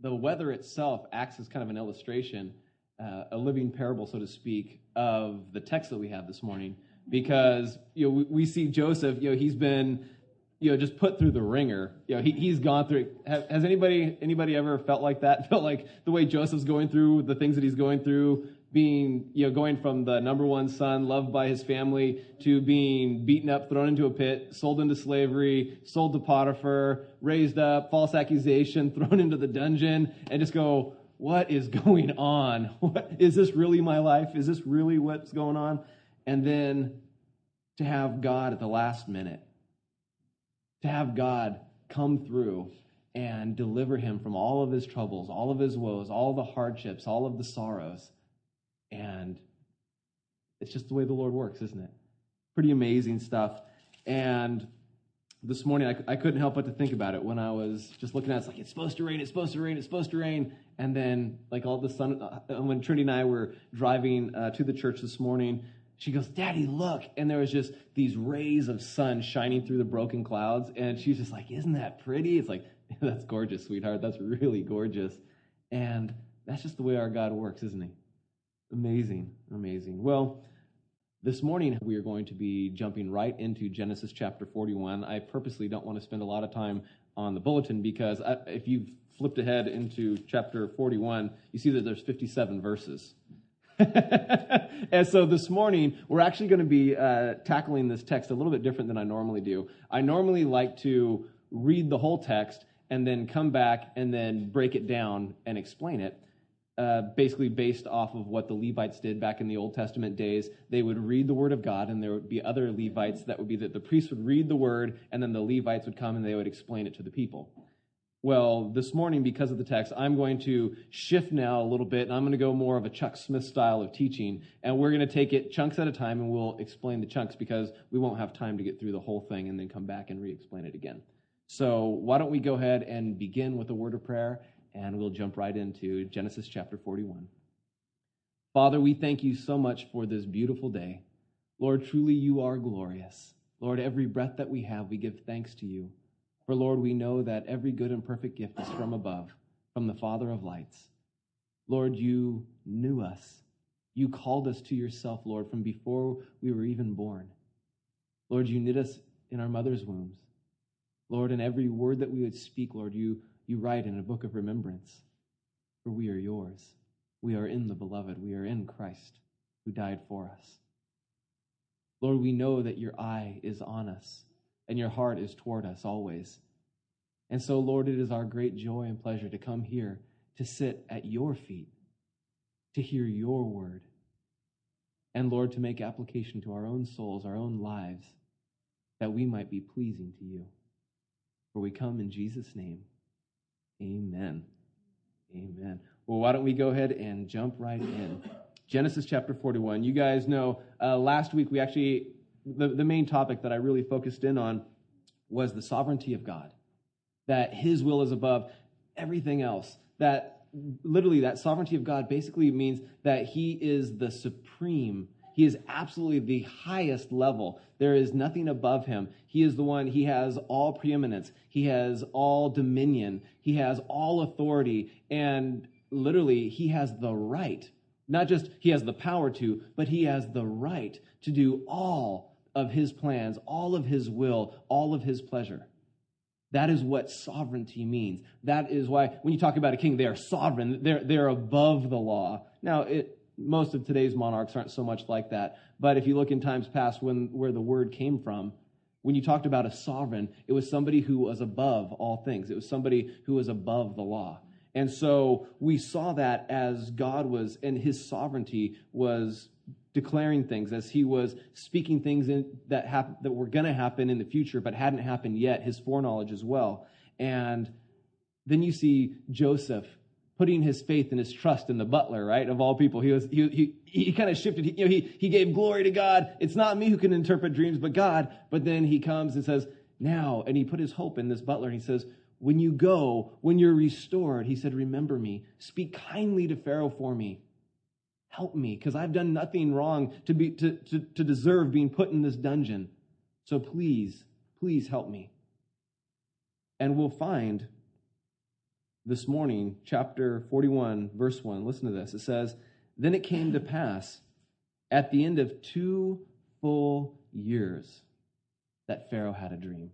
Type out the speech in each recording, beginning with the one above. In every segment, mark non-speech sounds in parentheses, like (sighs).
the weather itself acts as kind of an illustration, uh, a living parable, so to speak, of the text that we have this morning. Because you know we, we see Joseph, you know, he's been you know just put through the ringer. You know, he, he's gone through. Has anybody anybody ever felt like that? (laughs) Felt like the way Joseph's going through the things that he's going through, being you know going from the number one son, loved by his family, to being beaten up, thrown into a pit, sold into slavery, sold to Potiphar, raised up, false accusation, (laughs) thrown into the dungeon, and just go, what is going on? (laughs) What, is this really my life? Is this really what's going on? And then to have God at the last minute, to have God come through and deliver him from all of his troubles, all of his woes, all the hardships, all of the sorrows. And it's just the way the Lord works, isn't it? Pretty amazing stuff. And this morning, I, I, couldn't help but to think about it when I was just looking at it. It's like, it's supposed to rain, it's supposed to rain, it's supposed to rain. And then, like, all the sun, uh, when Trinity and I were driving uh, to the church this morning, she goes, Daddy, look. And there was just these rays of sun shining through the broken clouds. And she's just like, Isn't that pretty? It's like, (laughs) That's gorgeous, sweetheart. That's really gorgeous. And that's just the way our God works, isn't he? Amazing, amazing. Well, this morning we are going to be jumping right into Genesis chapter 41. I purposely don't want to spend a lot of time on the bulletin because I, if you've flipped ahead into chapter 41, you see that there's 57 verses. (laughs) and so this morning, we're actually going to be uh, tackling this text a little bit different than I normally do. I normally like to read the whole text and then come back and then break it down and explain it. Uh, basically, based off of what the Levites did back in the Old Testament days, they would read the Word of God, and there would be other Levites that would be that the priests would read the Word, and then the Levites would come and they would explain it to the people. Well, this morning, because of the text, I'm going to shift now a little bit, and I'm going to go more of a Chuck Smith style of teaching. And we're going to take it chunks at a time, and we'll explain the chunks because we won't have time to get through the whole thing and then come back and re explain it again. So, why don't we go ahead and begin with a word of prayer, and we'll jump right into Genesis chapter 41. Father, we thank you so much for this beautiful day. Lord, truly you are glorious. Lord, every breath that we have, we give thanks to you. For Lord, we know that every good and perfect gift is from above, from the Father of lights. Lord, you knew us. You called us to yourself, Lord, from before we were even born. Lord, you knit us in our mother's wombs. Lord, in every word that we would speak, Lord, you, you write in a book of remembrance. For we are yours. We are in the beloved. We are in Christ who died for us. Lord, we know that your eye is on us and your heart is toward us always. And so, Lord, it is our great joy and pleasure to come here to sit at your feet, to hear your word, and, Lord, to make application to our own souls, our own lives, that we might be pleasing to you. For we come in Jesus' name. Amen. Amen. Well, why don't we go ahead and jump right in? Genesis chapter 41. You guys know uh, last week we actually the, the main topic that I really focused in on was the sovereignty of God, that his will is above everything else, that literally that sovereignty of God basically means that he is the supreme he is absolutely the highest level. There is nothing above him. He is the one, he has all preeminence. He has all dominion. He has all authority. And literally, he has the right. Not just he has the power to, but he has the right to do all of his plans, all of his will, all of his pleasure. That is what sovereignty means. That is why when you talk about a king, they are sovereign. They're, they're above the law. Now, it, most of today's monarchs aren't so much like that. But if you look in times past when, where the word came from, when you talked about a sovereign, it was somebody who was above all things. It was somebody who was above the law. And so we saw that as God was, and his sovereignty was declaring things, as he was speaking things in, that, hap- that were going to happen in the future but hadn't happened yet, his foreknowledge as well. And then you see Joseph putting his faith and his trust in the butler, right? Of all people. He was, he, he, he kind of shifted. He, you know, he, he gave glory to God. It's not me who can interpret dreams, but God. But then he comes and says, now, and he put his hope in this butler. And he says, when you go, when you're restored, he said, remember me. Speak kindly to Pharaoh for me. Help me, because I've done nothing wrong to, be, to, to, to deserve being put in this dungeon. So please, please help me. And we'll find this morning, chapter 41, verse 1. Listen to this. It says, Then it came to pass at the end of two full years that Pharaoh had a dream.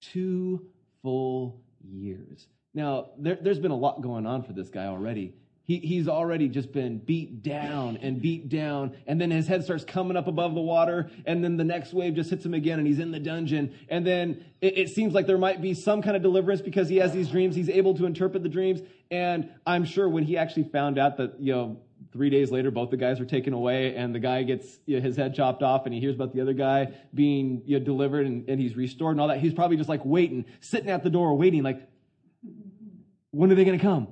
Two full years. Now, there, has been a lot going on for this guy already. He, he's already just been beat down and beat down, and then his head starts coming up above the water, and then the next wave just hits him again, and he's in the dungeon. And then it, it seems like there might be some kind of deliverance because he has these dreams. He's able to interpret the dreams, and I'm sure when he actually found out that, you know, three days later, both the guys are taken away, and the guy gets you know, his head chopped off, and he hears about the other guy being you know, delivered, and, and he's restored, and all that. He's probably just like waiting, sitting at the door, waiting, like, when are they going to come?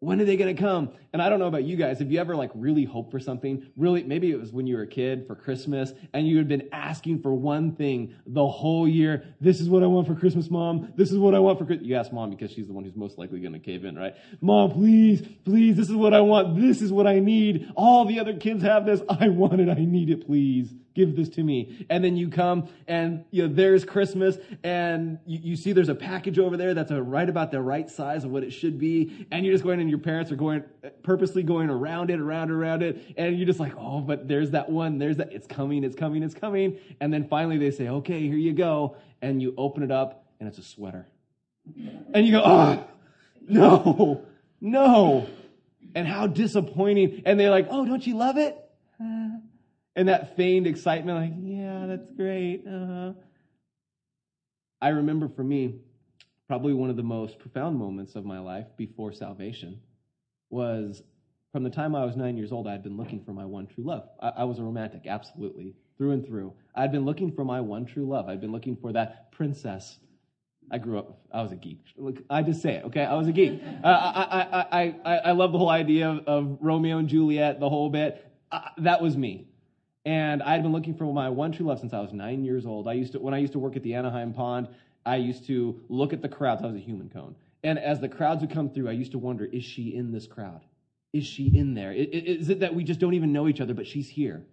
When are they going to come? And I don't know about you guys. Have you ever like really hoped for something? Really, maybe it was when you were a kid for Christmas and you had been asking for one thing the whole year. This is what I want for Christmas, mom. This is what I want for Christmas. You ask mom because she's the one who's most likely going to cave in, right? Mom, please, please, this is what I want. This is what I need. All the other kids have this. I want it. I need it, please give this to me. And then you come and you know, there's Christmas and you, you see there's a package over there that's a, right about the right size of what it should be. And you're just going and your parents are going, purposely going around it, around, around it. And you're just like, oh, but there's that one. There's that. It's coming. It's coming. It's coming. And then finally they say, okay, here you go. And you open it up and it's a sweater. And you go, oh, no, no. And how disappointing. And they're like, oh, don't you love it? And that feigned excitement, like, yeah, that's great. Uh-huh. I remember for me, probably one of the most profound moments of my life before salvation was from the time I was nine years old, I had been looking for my one true love. I, I was a romantic, absolutely, through and through. I'd been looking for my one true love. I'd been looking for that princess. I grew up, I was a geek. Look, I just say it, okay? I was a geek. (laughs) Uh, I, I, I, I, I love the whole idea of, of Romeo and Juliet, the whole bit. Uh, that was me. And I had been looking for my one true love since I was nine years old. I used to, when I used to work at the Anaheim Pond, I used to look at the crowds. I was a human cone. And as the crowds would come through, I used to wonder, is she in this crowd? Is she in there? Is it that we just don't even know each other, but she's here?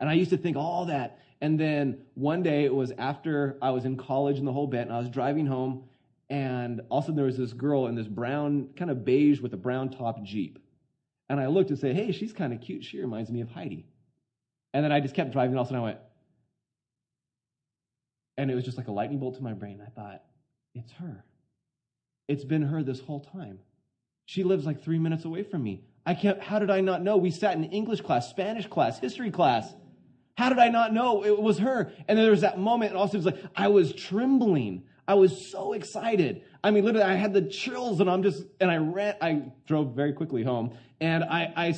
And I used to think all that. And then one day, it was after I was in college and the whole bit, and I was driving home, and all of a sudden there was this girl in this brown, kind of beige with a brown top Jeep. And I looked and said, hey, she's kind of cute. She reminds me of Heidi. And then I just kept driving, and all of a sudden I went, and it was just like a lightning bolt to my brain. I thought, it's her. It's been her this whole time. She lives like three minutes away from me. I can't, how did I not know? We sat in English class, Spanish class, history class. How did I not know it was her? And then there was that moment, and also it was like, I was trembling. I was so excited. I mean, literally, I had the chills, and I'm just, and I ran, I drove very quickly home, and I, I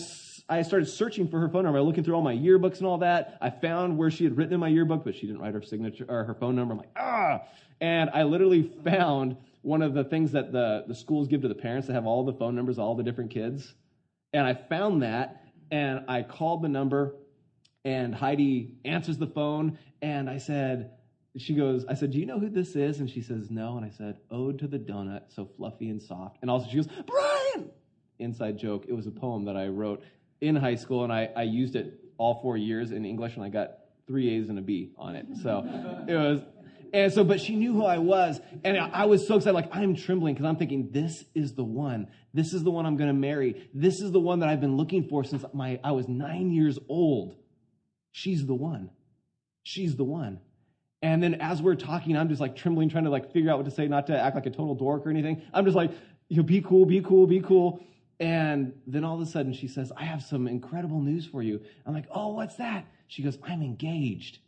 I started searching for her phone number, I looking through all my yearbooks and all that. I found where she had written in my yearbook, but she didn't write her signature or her phone number. I'm like, ah! And I literally found one of the things that the, the schools give to the parents that have all the phone numbers, all the different kids. And I found that, and I called the number, and Heidi answers the phone, and I said, she goes, I said, Do you know who this is? And she says, No. And I said, Ode to the Donut, so fluffy and soft. And also she goes, Brian! Inside joke. It was a poem that I wrote in high school, and I, I used it all four years in English, and I got three A's and a B on it. So it was, and so, but she knew who I was, and I was so excited. Like I'm trembling because I'm thinking, this is the one. This is the one I'm going to marry. This is the one that I've been looking for since my I was nine years old. She's the one. She's the one. And then as we're talking, I'm just like trembling, trying to like figure out what to say, not to act like a total dork or anything. I'm just like, you know, be cool, be cool, be cool. And then all of a sudden she says, I have some incredible news for you. I'm like, oh, what's that? She goes, I'm engaged.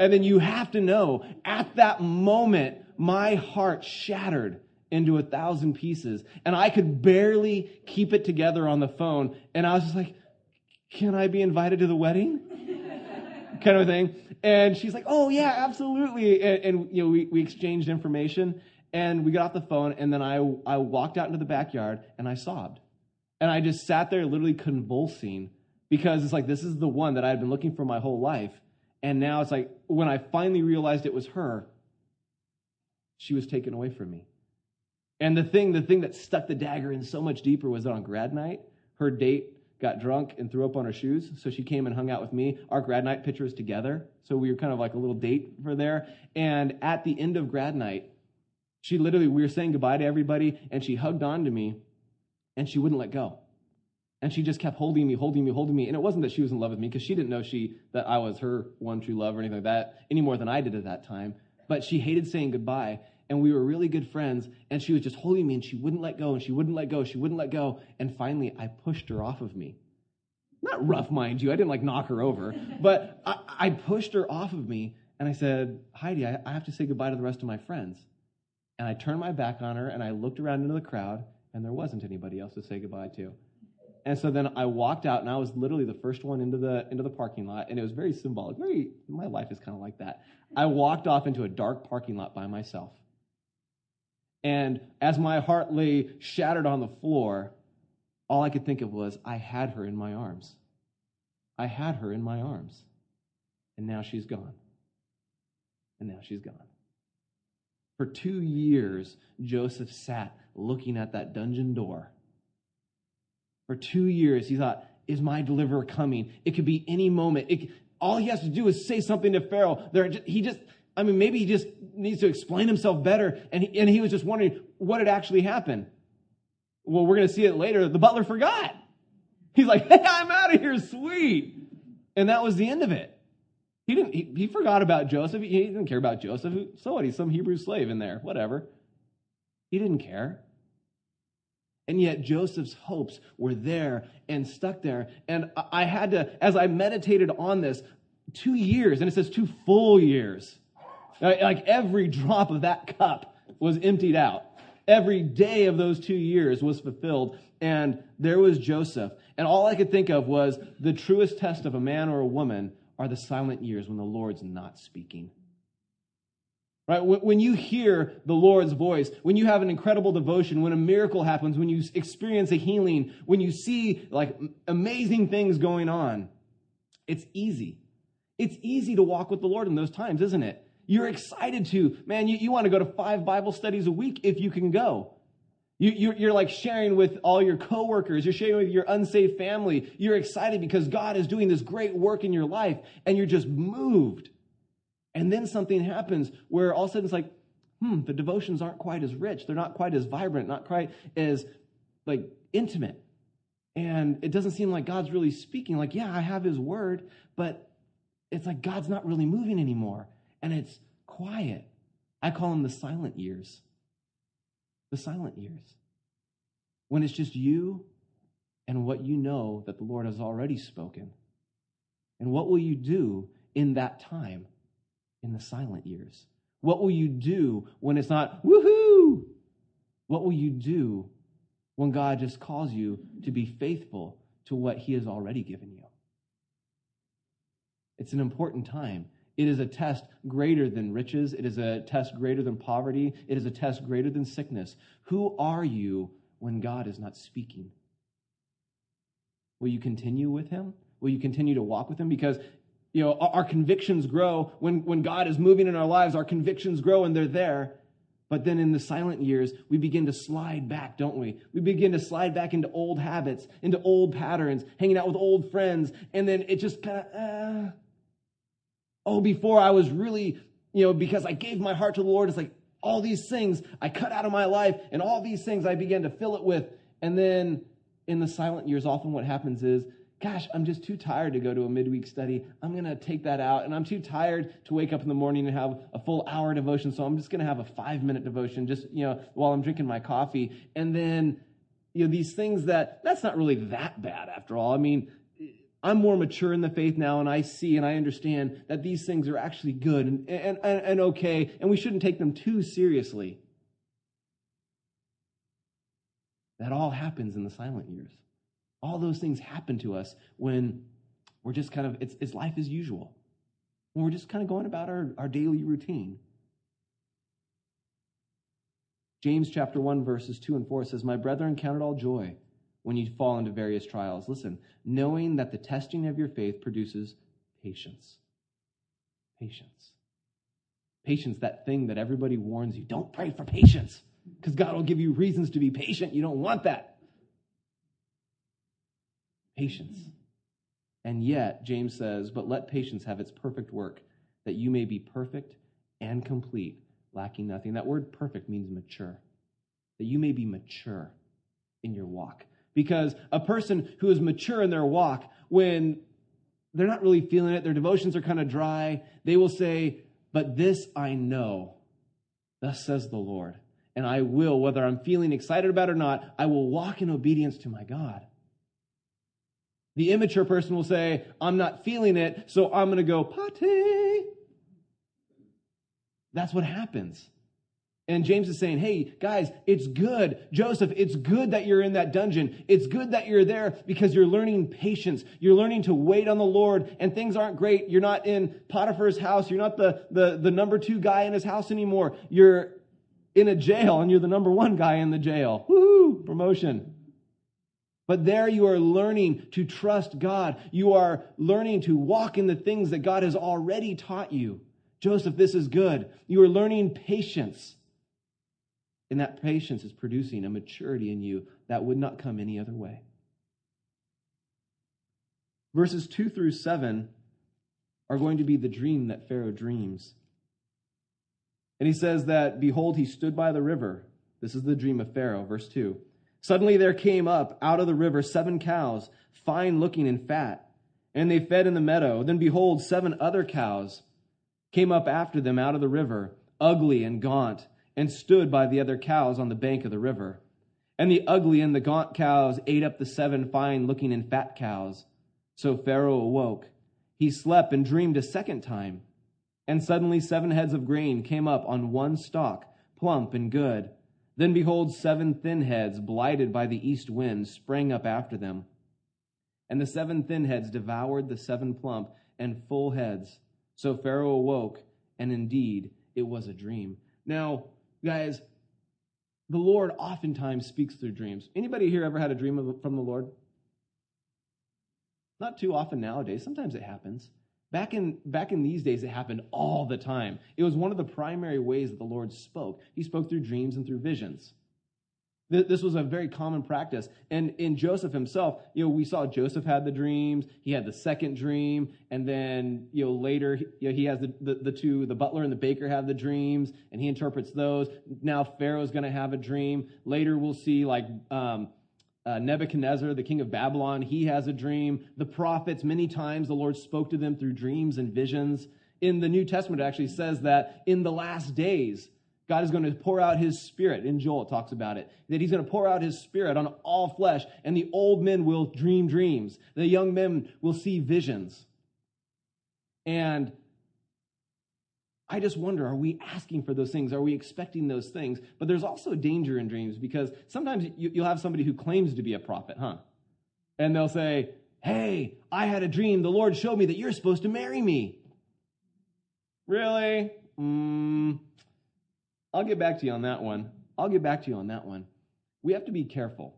and then you have to know, at that moment, my heart shattered into a thousand pieces. And I could barely keep it together on the phone. And I was just like, can I be invited to the wedding? (laughs) kind of thing. And she's like, oh, yeah, absolutely. And, and you know, we, we exchanged information. And we got off the phone, and then I, I walked out into the backyard and I sobbed. And I just sat there literally convulsing because it's like, this is the one that I had been looking for my whole life. And now it's like, when I finally realized it was her, she was taken away from me. And the thing, the thing that stuck the dagger in so much deeper was that on grad night, her date got drunk and threw up on her shoes. So she came and hung out with me. Our grad night picture is together. So we were kind of like a little date for there. And at the end of grad night, She literally, we were saying goodbye to everybody, and she hugged on to me, and she wouldn't let go. And she just kept holding me, holding me, holding me. And it wasn't that she was in love with me, because she didn't know she that I was her one true love or anything like that, any more than I did at that time. But she hated saying goodbye, and we were really good friends, and she was just holding me, and she wouldn't let go, and she wouldn't let go, she wouldn't let go. And finally, I pushed her off of me. Not rough, mind you. I didn't like knock her over, (laughs) but I, I pushed her off of me, and I said, Heidi, I, I have to say goodbye to the rest of my friends. And I turned my back on her and I looked around into the crowd and there wasn't anybody else to say goodbye to. And so then I walked out and I was literally the first one into the into the parking lot and it was very symbolic. Very my life is kind of like that. I walked off into a dark parking lot by myself. And as my heart lay shattered on the floor, all I could think of was I had her in my arms. I had her in my arms. And now she's gone. And now she's gone. For two years, Joseph sat looking at that dungeon door. For two years, he thought, Is my deliverer coming? It could be any moment. It, all he has to do is say something to Pharaoh. There, he just, I mean, maybe he just needs to explain himself better. And he, and he was just wondering what had actually happened. Well, we're going to see it later. The butler forgot. He's like, Hey, I'm out of here. Sweet. And that was the end of it. He didn't. He, he, forgot about Joseph. He didn't care about Joseph. So what? He's some Hebrew slave in there. Whatever. He didn't care. And yet Joseph's hopes were there and stuck there. And I had to, as I meditated on this, two years, and it says two full years. Uh, like every drop of that cup was emptied out. Every day of those two years was fulfilled. And there was Joseph. And all I could think of was the truest test of a man or a woman are the silent years when the Lord's not speaking. Right? When you hear the Lord's voice, when you have an incredible devotion, when a miracle happens, when you experience a healing, when you see like amazing things going on, it's easy. It's easy to walk with the Lord in those times, isn't it? You're excited to, man, you, you want to go to five Bible studies a week if you can go. You, you're, you're like sharing with all your coworkers. You're sharing with your unsafe family. You're excited because God is doing this great work in your life and you're just moved. And then something happens where all of a sudden it's like, hmm, the devotions aren't quite as rich. They're not quite as vibrant, not quite as like intimate. And it doesn't seem like God's really speaking. Like, yeah, I have his word, but it's like God's not really moving anymore. And it's quiet. I call them the silent years the silent years, when it's just you and what you know that the Lord has already spoken. And what will you do in that time, in the silent years? What will you do when it's not woohoo? What will you do when God just calls you to be faithful to what He has already given you? It's an important time. It is a test greater than riches. It is a test greater than poverty. It is a test greater than sickness. Who are you when God is not speaking? Will you continue with him? Will you continue to walk with him? Because you know our, convictions grow when, when God is moving in our lives, our convictions grow and they're there. But then in the silent years, we begin to slide back, don't we? We begin to slide back into old habits, into old patterns, hanging out with old friends, and then it just kind of, uh, oh, before I was really, you know, because I gave my heart to the Lord, it's like all these things I cut out of my life and all these things I began to fill it with. And then in the silent years, often what happens is, gosh, I'm just too tired to go to a midweek study. I'm going to take that out. And I'm too tired to wake up in the morning and have a full hour devotion. So I'm just going to have a five minute devotion just, you know, while I'm drinking my coffee. And then, you know, these things that, that's not really that bad after all. I mean, I'm more mature in the faith now, and I see and I understand that these things are actually good and, and, and, and okay, and we shouldn't take them too seriously. That all happens in the silent years. All those things happen to us when we're just kind of, it's, it's life as usual. When we're just kind of going about our, our daily routine. James chapter 1, verses 2 and 4 says, My brethren, count it all joy when you fall into various trials. Listen, knowing that the testing of your faith produces patience. Patience. Patience, that thing that everybody warns you. Don't pray for patience because God will give you reasons to be patient. You don't want that. Patience. And yet, James says, but let patience have its perfect work, that you may be perfect and complete, lacking nothing. That word perfect means mature, that you may be mature in your walk. Because a person who is mature in their walk, when they're not really feeling it, their devotions are kind of dry, they will say, But this I know, thus says the Lord. And I will, whether I'm feeling excited about it or not, I will walk in obedience to my God. The immature person will say, I'm not feeling it, so I'm going to go pate. That's what happens. And James is saying, hey, guys, it's good. Joseph, it's good that you're in that dungeon. It's good that you're there because you're learning patience. You're learning to wait on the Lord and things aren't great. You're not in Potiphar's house. You're not the, the, the number two guy in his house anymore. You're in a jail and you're the number one guy in the jail. Woohoo! Promotion. But there you are learning to trust God. You are learning to walk in the things that God has already taught you. Joseph, this is good. You are learning patience. And that patience is producing a maturity in you that would not come any other way. Verses 2 through 7 are going to be the dream that Pharaoh dreams. And he says that, Behold, he stood by the river. This is the dream of Pharaoh, verse 2. Suddenly there came up out of the river seven cows, fine looking and fat, and they fed in the meadow. Then behold, seven other cows came up after them out of the river, ugly and gaunt and stood by the other cows on the bank of the river. And the ugly and the gaunt cows ate up the seven fine looking and fat cows. So Pharaoh awoke. He slept and dreamed a second time. And suddenly seven heads of grain came up on one stalk, plump and good. Then behold, seven thin heads, blighted by the east wind, sprang up after them. And the seven thin heads devoured the seven plump and full heads. So Pharaoh awoke, and indeed it was a dream. Now, Guys, the Lord oftentimes speaks through dreams. Anybody here ever had a dream from the Lord? Not too often nowadays. Sometimes it happens. Back in, back in these days, it happened all the time. It was one of the primary ways that the Lord spoke. He spoke through dreams and through visions. This was a very common practice. And in Joseph himself, you know, we saw Joseph had the dreams. He had the second dream. And then, you know, later, you know, he has the, the, the two, the butler and the baker have the dreams, and he interprets those. Now Pharaoh's going to have a dream. Later, we'll see, like, um, uh, Nebuchadnezzar, the king of Babylon, he has a dream. The prophets, many times the Lord spoke to them through dreams and visions. In the New Testament, it actually says that in the last days, God is going to pour out his spirit. In Joel, talks about it. That he's going to pour out his spirit on all flesh, and the old men will dream dreams. The young men will see visions. And I just wonder are we asking for those things? Are we expecting those things? But there's also danger in dreams because sometimes you'll have somebody who claims to be a prophet, huh? And they'll say, Hey, I had a dream. The Lord showed me that you're supposed to marry me. Really? Mm, I'll get back to you on that one. I'll get back to you on that one. We have to be careful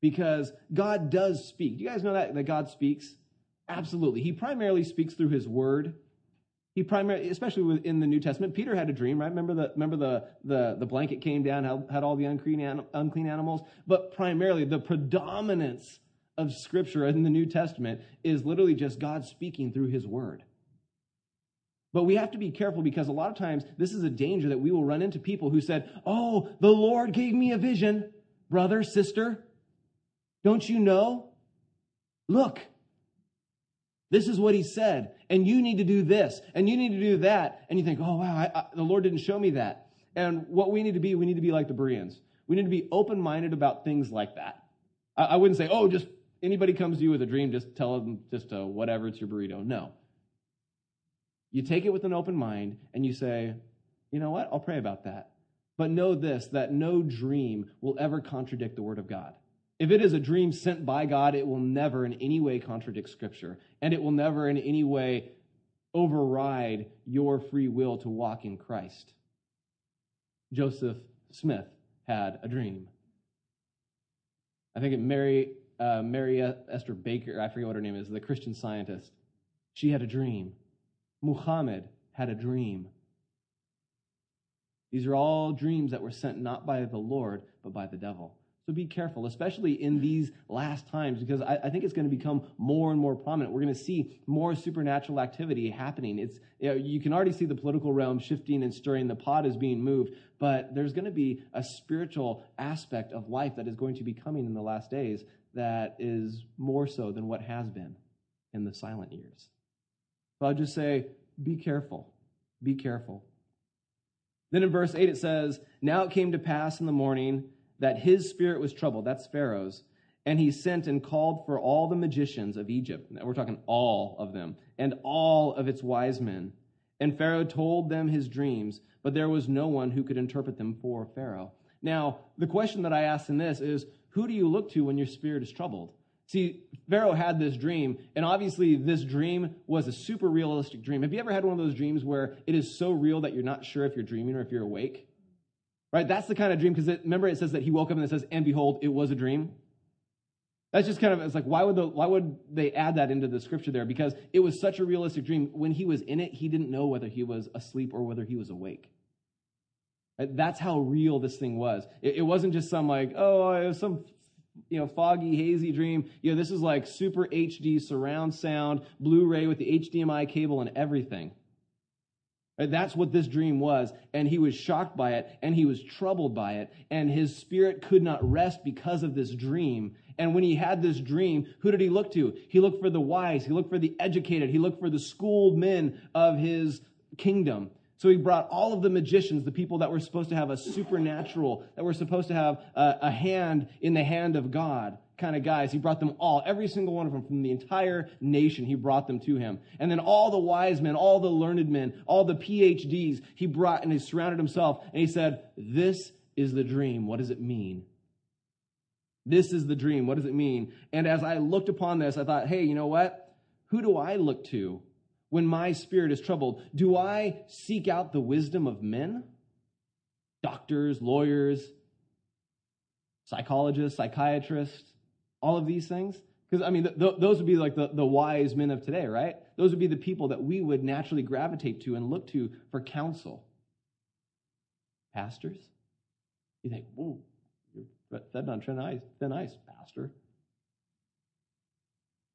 because God does speak. Do you guys know that, that God speaks? Absolutely. He primarily speaks through his word. He primarily, especially in the New Testament, Peter had a dream, right? Remember the remember the the, the blanket came down, had, had all the unclean unclean animals. But primarily, the predominance of Scripture in the New Testament is literally just God speaking through His Word. But we have to be careful because a lot of times this is a danger that we will run into people who said, Oh, the Lord gave me a vision. Brother, sister, don't you know? Look, this is what he said, and you need to do this, and you need to do that. And you think, Oh, wow, I, I, the Lord didn't show me that. And what we need to be, we need to be like the Bereans. We need to be open minded about things like that. I, I, wouldn't say, Oh, just anybody comes to you with a dream, just tell them just uh, whatever, it's your burrito. No. You take it with an open mind and you say, you know what? I'll pray about that. But know this that no dream will ever contradict the Word of God. If it is a dream sent by God, it will never in any way contradict Scripture, and it will never in any way override your free will to walk in Christ. Joseph Smith had a dream. I think it Mary, uh, Mary Esther Baker, I forget what her name is, the Christian scientist. She had a dream. Muhammad had a dream. These are all dreams that were sent not by the Lord, but by the devil. So be careful, especially in these last times, because I, I think it's going to become more and more prominent. We're going to see more supernatural activity happening. It's you, know, you can already see the political realm shifting and stirring. The pot is being moved, but there's going to be a spiritual aspect of life that is going to be coming in the last days that is more so than what has been in the silent years. So I'll just say, be careful. Be careful. Then in verse 8 it says, Now it came to pass in the morning that his spirit was troubled. That's Pharaoh's. And he sent and called for all the magicians of Egypt. We're talking all of them, and all of its wise men. And Pharaoh told them his dreams, but there was no one who could interpret them for Pharaoh. Now, the question that I ask in this is who do you look to when your spirit is troubled? See, Pharaoh had this dream, and obviously, this dream was a super realistic dream. Have you ever had one of those dreams where it is so real that you're not sure if you're dreaming or if you're awake? Right? That's the kind of dream, because remember it says that he woke up and it says, and behold, it was a dream. That's just kind of, it's like, why would, the, why would they add that into the scripture there? Because it was such a realistic dream. When he was in it, he didn't know whether he was asleep or whether he was awake. That's how real this thing was. It, it wasn't just some like, oh, some you know, foggy, hazy dream. You know, this is like super HD surround sound, Blu-ray with the HDMI cable and everything. That's what this dream was. And he was shocked by it and he was troubled by it. And his spirit could not rest because of this dream. And when he had this dream, who did he look to? He looked for the wise. He looked for the educated. He looked for the schooled men of his kingdom. So he brought all of the magicians, the people that were supposed to have a supernatural, that were supposed to have a, a hand in the hand of God kind of guys. He brought them all, every single one of them from the entire nation, he brought them to him. And then all the wise men, all the learned men, all the PhDs, he brought and he surrounded himself and he said, This is the dream. What does it mean? This is the dream. What does it mean? And as I looked upon this, I thought, hey, you know what? Who do I look to when my spirit is troubled? Do I seek out the wisdom of men? Doctors, lawyers, psychologists, psychiatrists, all of these things? Because, I mean, th- th- those would be like the, the wise men of today, right? Those would be the people that we would naturally gravitate to and look to for counsel. Pastors? You think, whoa, you're fed on thin ice, thin ice, pastor.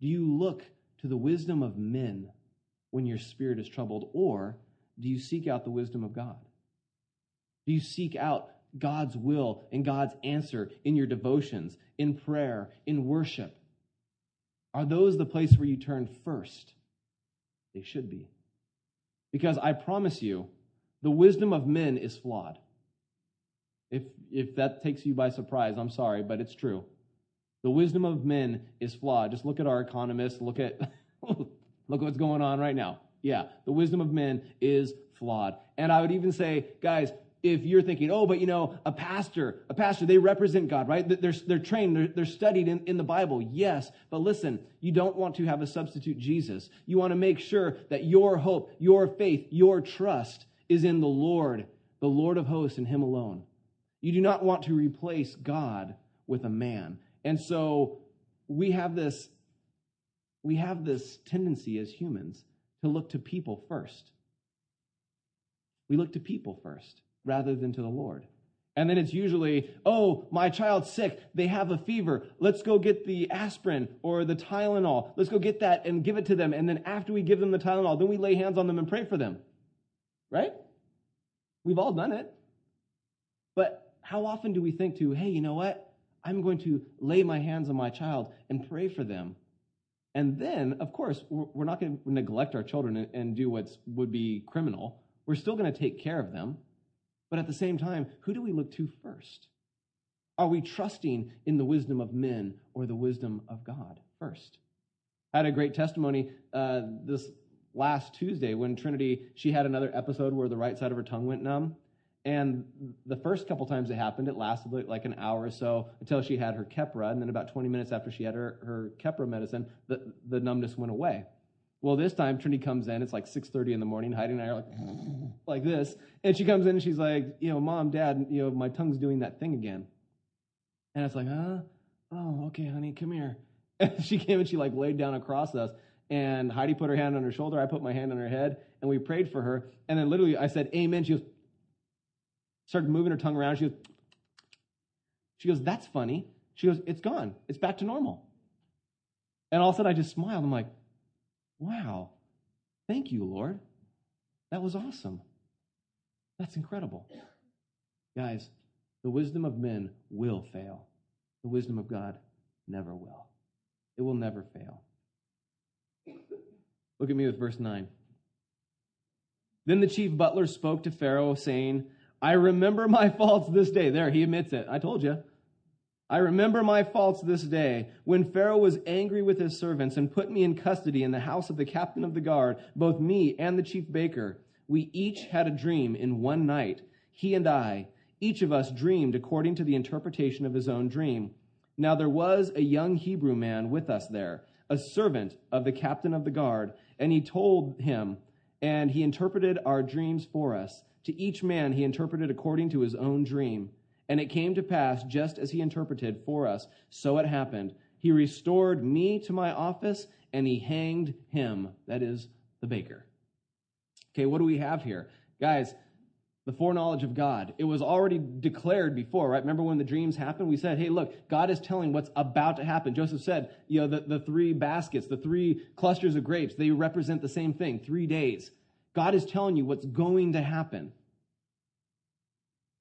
Do you look to the wisdom of men when your spirit is troubled, or do you seek out the wisdom of God? Do you seek out God's will and God's answer in your devotions, in prayer, in worship? Are those the place where you turn first? They should be. Because I promise you, the wisdom of men is flawed. If, if that takes you by surprise, I'm sorry, but it's true. The wisdom of men is flawed. Just look at our economists, look at (laughs) look what's going on right now. Yeah, the wisdom of men is flawed. And I would even say, guys, if you're thinking, oh, but you know, a pastor, a pastor, they represent God, right? They're, they're trained, they're, they're studied in, in the Bible. Yes, but listen, you don't want to have a substitute Jesus. You want to make sure that your hope, your faith, your trust is in the Lord, the Lord of hosts, and Him alone. You do not want to replace God with a man. And so we have this, we have this tendency as humans to look to people first. We look to people first rather than to the Lord. And then it's usually, oh, my child's sick. They have a fever. Let's go get the aspirin or the Tylenol. Let's go get that and give it to them. And then after we give them the Tylenol, then we lay hands on them and pray for them. Right? We've all done it. But how often do we think to, hey, you know what? I'm going to lay my hands on my child and pray for them. And then, of course, we're not going to neglect our children and do what would be criminal. We're still going to take care of them. But at the same time, who do we look to first? Are we trusting in the wisdom of men or the wisdom of God first? I had a great testimony uh, this last Tuesday when Trinity, she had another episode where the right side of her tongue went numb. And the first couple times it happened, it lasted like an hour or so until she had her Keppra. And then about 20 minutes after she had her, her Keppra medicine, the, the numbness went away. Well, this time Trinity comes in. It's like 6:30 in the morning. Heidi and I are like, (laughs) like this, and she comes in and she's like, you know, mom, dad, you know, my tongue's doing that thing again. And it's like, huh? Oh, okay, honey, come here. (laughs) And she came and she like laid down across us, and Heidi put her hand on her shoulder. I put my hand on her head, and we prayed for her. And then literally, I said, "Amen." She goes, started moving her tongue around. She goes, She goes, That's funny. She goes, It's gone. It's back to normal. And all of a sudden I just smiled. I'm like, Wow, thank you, Lord. That was awesome. That's incredible. Guys, the wisdom of men will fail. The wisdom of God never will. It will never fail. Look at me with verse 9. Then the chief butler spoke to Pharaoh, saying, I remember my faults this day. There, he admits it. I told you. I remember my faults this day when Pharaoh was angry with his servants and put me in custody in the house of the captain of the guard, both me and the chief baker. We each had a dream in one night, he and I. Each of us dreamed according to the interpretation of his own dream. Now there was a young Hebrew man with us there, a servant of the captain of the guard, and he told him, and he interpreted our dreams for us. To each man he interpreted according to his own dream. And it came to pass just as he interpreted for us, so it happened. He restored me to my office, and he hanged him, that is, the baker. Okay, what do we have here? Guys, the foreknowledge of God. It was already declared before, right? Remember when the dreams happened? We said, hey, look, God is telling what's about to happen. Joseph said, you know, the, the three baskets, the three clusters of grapes, they represent the same thing, three days. God is telling you what's going to happen.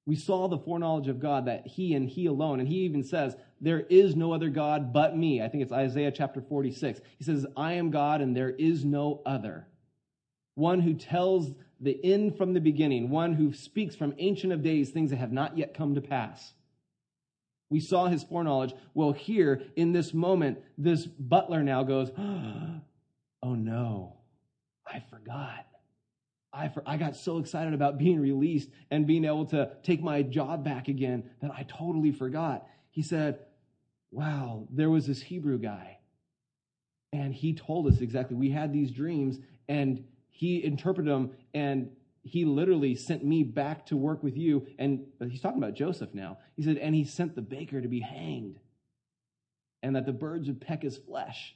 We saw the foreknowledge of God that He and He alone, and He even says, There is no other God but me. I think it's Isaiah chapter 46. He says, I am God and there is no other. One who tells the end from the beginning, one who speaks from ancient of days things that have not yet come to pass. We saw his foreknowledge. Well, here in this moment, this butler now goes, (gasps) Oh no, I forgot. I, for, I got so excited about being released and being able to take my job back again that I totally forgot. He said, Wow, there was this Hebrew guy. And he told us exactly, we had these dreams, and he interpreted them, and he literally sent me back to work with you. And he's talking about Joseph now. He said, and he sent the baker to be hanged, and that the birds would peck his flesh.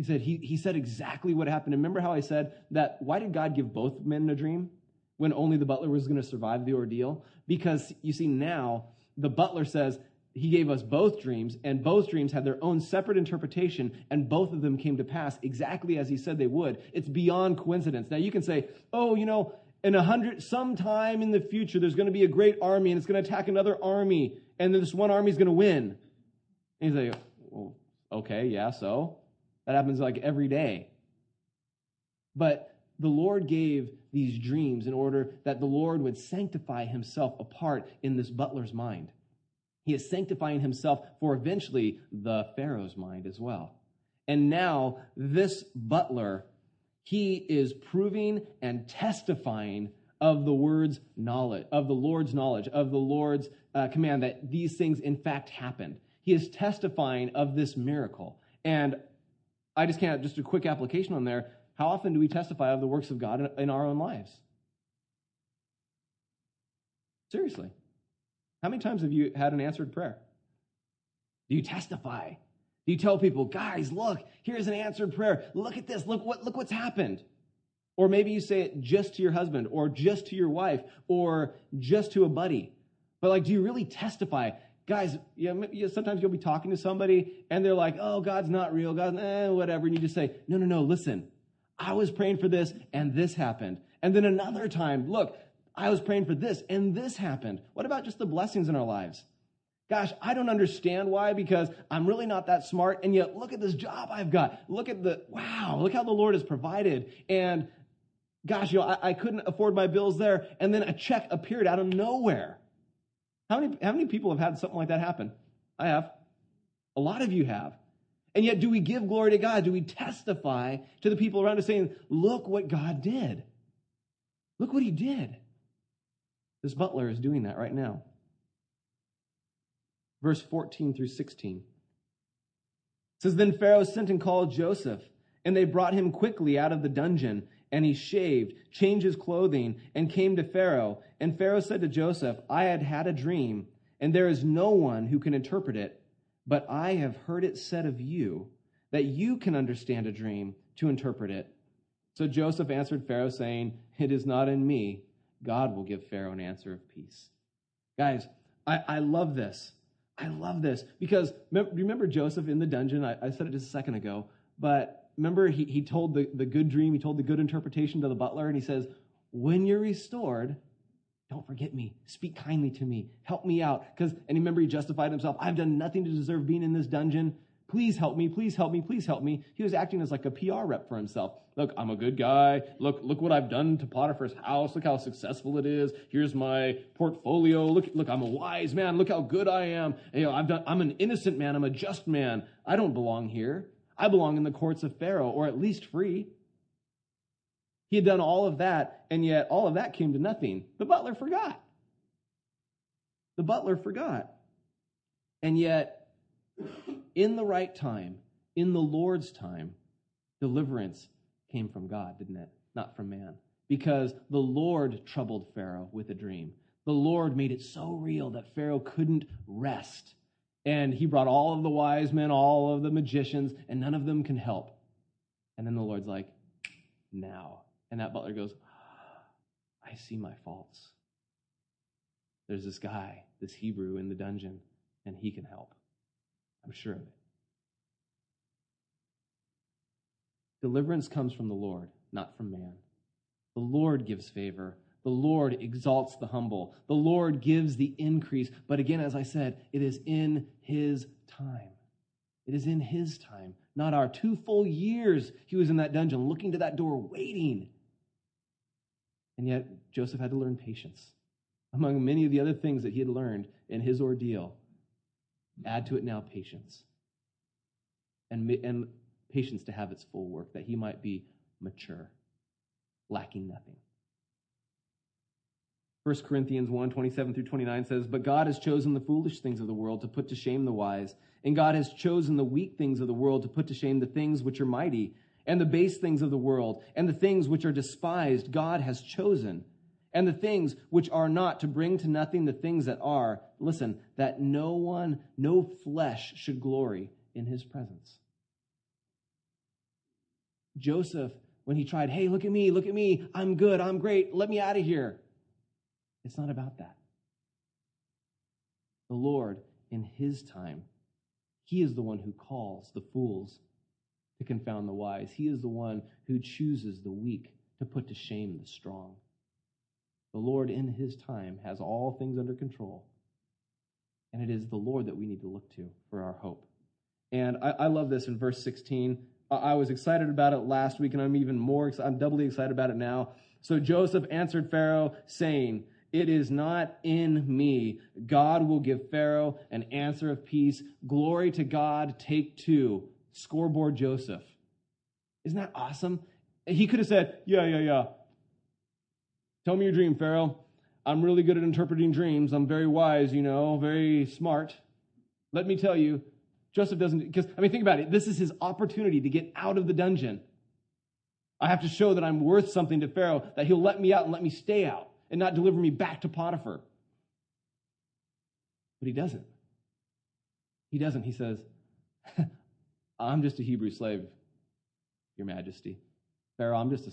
He said, he, he said exactly what happened. Remember how I said that why did God give both men a dream when only the butler was going to survive the ordeal? Because you see, now the butler says, he gave us both dreams, and both dreams had their own separate interpretation, and both of them came to pass exactly as he said they would. It's beyond coincidence. Now you can say, oh, you know, in a hundred, sometime in the future, there's going to be a great army, and it's going to attack another army, and then this one army is going to win. And he's like, well, okay, yeah, so that happens like every day. But the Lord gave these dreams in order that the Lord would sanctify himself apart in this butler's mind. He is sanctifying himself for eventually the Pharaoh's mind as well. And now, this butler, he is proving and testifying of the word's knowledge, of the Lord's knowledge, of the Lord's uh, command that these things in fact happened. He is testifying of this miracle. And I just can't, just a quick application on there. How often do we testify of the works of God in, in our own lives? Seriously. How many times have you had an answered prayer? Do you testify? Do you tell people, guys, look, here's an answered prayer. Look at this. Look what look what's happened. Or maybe you say it just to your husband, or just to your wife, or just to a buddy. But like, do you really testify? Guys, you know, sometimes you'll be talking to somebody and they're like, oh, God's not real. God, eh, whatever. And you just say, no, no, no, listen. I was praying for this and this happened. And then another time, look, I was praying for this and this happened. What about just the blessings in our lives? Gosh, I don't understand why because I'm really not that smart. And yet, look at this job I've got. Look at the, wow, look how the Lord has provided. And gosh, you know, I, I couldn't afford my bills there. And then a check appeared out of nowhere. How many, how many people have had something like that happen? I have. A lot of you have. And yet, do we give glory to God? Do we testify to the people around us saying, look what God did? Look what he did. This butler is doing that right now. Verse 14 through 16 it says, Then Pharaoh sent and called Joseph, and they brought him quickly out of the dungeon. And he shaved, changed his clothing, and came to Pharaoh. And Pharaoh said to Joseph, I had had a dream, and there is no one who can interpret it, but I have heard it said of you that you can understand a dream to interpret it. So Joseph answered Pharaoh, saying, It is not in me. God will give Pharaoh an answer of peace. Guys, I, I love this. I love this because remember Joseph in the dungeon? I, I said it just a second ago, but remember he, he told the, the good dream, he told the good interpretation to the butler, and he says, When you're restored, don't forget me. Speak kindly to me. Help me out. Because, and remember, he justified himself. I've done nothing to deserve being in this dungeon. Please help me. Please help me. Please help me. He was acting as like a PR rep for himself. Look, I'm a good guy. Look, look what I've done to Potiphar's house. Look how successful it is. Here's my portfolio. Look, look, I'm a wise man. Look how good I am. You know, I've done, I'm an innocent man. I'm a just man. I don't belong here. I belong in the courts of Pharaoh, or at least free. He had done all of that, and yet all of that came to nothing. The butler forgot. The butler forgot. And yet, in the right time, in the Lord's time, deliverance came from God, didn't it? Not from man. Because the Lord troubled Pharaoh with a dream. The Lord made it so real that Pharaoh couldn't rest. And he brought all of the wise men, all of the magicians, and none of them can help. And then the Lord's like, now and that butler goes, ah, I see my faults. There's this guy, this Hebrew in the dungeon, and he can help. I'm sure of it. Deliverance comes from the Lord, not from man. The Lord gives favor. The Lord exalts the humble. The Lord gives the increase. But again, as I said, it is in His time. It is in His time, not our two full years he was in that dungeon, looking to that door, waiting and yet, Joseph had to learn patience. Among many of the other things that he had learned in his ordeal, add to it now patience. And, and patience to have its full work, that he might be mature, lacking nothing. 1 Corinthians 1 27 through 29 says, But God has chosen the foolish things of the world to put to shame the wise, and God has chosen the weak things of the world to put to shame the things which are mighty and the base things of the world, and the things which are despised, God has chosen, and the things which are not, to bring to nothing the things that are. Listen, that no one, no flesh should glory in his presence. Joseph, when he tried, hey, look at me, look at me, I'm good, I'm great, let me out of here. It's not about that. The Lord, in his time, he is the one who calls the fools to confound the wise. He is the one who chooses the weak to put to shame the strong. The Lord, in his time, has all things under control. And it is the Lord that we need to look to for our hope. And I, I love this in verse 16. I was excited about it last week, and I'm even more, I'm doubly excited about it now. So Joseph answered Pharaoh, saying, It is not in me. God will give Pharaoh an answer of peace. Glory to God. Take two scoreboard Joseph. Isn't that awesome? He could have said, Yeah, yeah, yeah. Tell me your dream, Pharaoh. I'm really good at interpreting dreams. I'm very wise, you know, very smart. Let me tell you, Joseph doesn't, because, I mean, think about it. This is his opportunity to get out of the dungeon. I have to show that I'm worth something to Pharaoh, that he'll let me out and let me stay out and not deliver me back to Potiphar. But he doesn't. He doesn't. He says, (laughs) I'm just a Hebrew slave, Your Majesty. Pharaoh, I'm just a,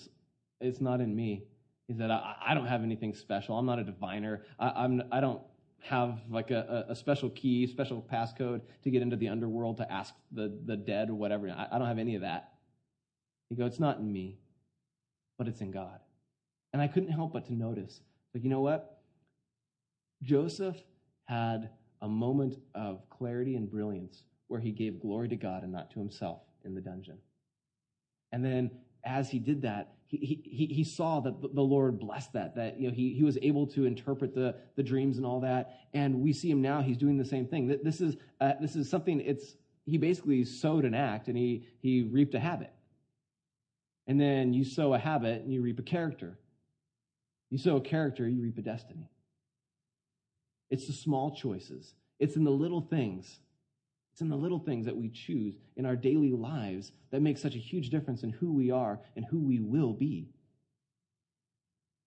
it's not in me. He said, I, I don't have anything special. I'm not a diviner. I, I'm, I don't have like a, a special key, special passcode to get into the underworld to ask the, the dead or whatever. I, I don't have any of that. He goes, It's not in me, but it's in God. And I couldn't help but to notice, like, you know what? Joseph had a moment of clarity and brilliance where he gave glory to God and not to himself in the dungeon. And then as he did that, he, he, he saw that the Lord blessed that, that you know, he, he was able to interpret the, the dreams and all that. And we see him now, he's doing the same thing. This is, uh, this is something, it's, he basically sowed an act and he, he reaped a habit. And then you sow a habit and you reap a character. You sow a character, you reap a destiny. It's the small choices. It's in the little things it's in the little things that we choose in our daily lives that make such a huge difference in who we are and who we will be.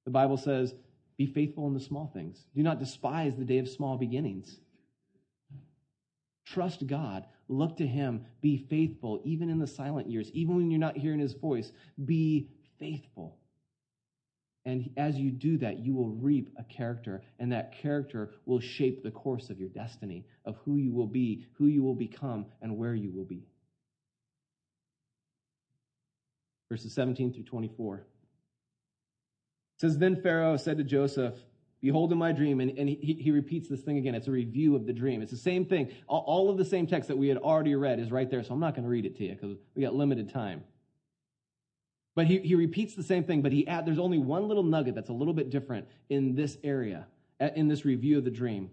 The Bible says, Be faithful in the small things. Do not despise the day of small beginnings. Trust God. Look to Him. Be faithful, even in the silent years, even when you're not hearing His voice. Be faithful. And as you do that, you will reap a character, and that character will shape the course of your destiny, of who you will be, who you will become, and where you will be. Verses 17 through 24. It says, Then Pharaoh said to Joseph, Behold in my dream, and, and he, he repeats this thing again. It's a review of the dream. It's the same thing. All, all of the same text that we had already read is right there, so I'm not going to read it to you because we got limited time. But he, he repeats the same thing, but he add, there's only one little nugget that's a little bit different in this area, in this review of the dream.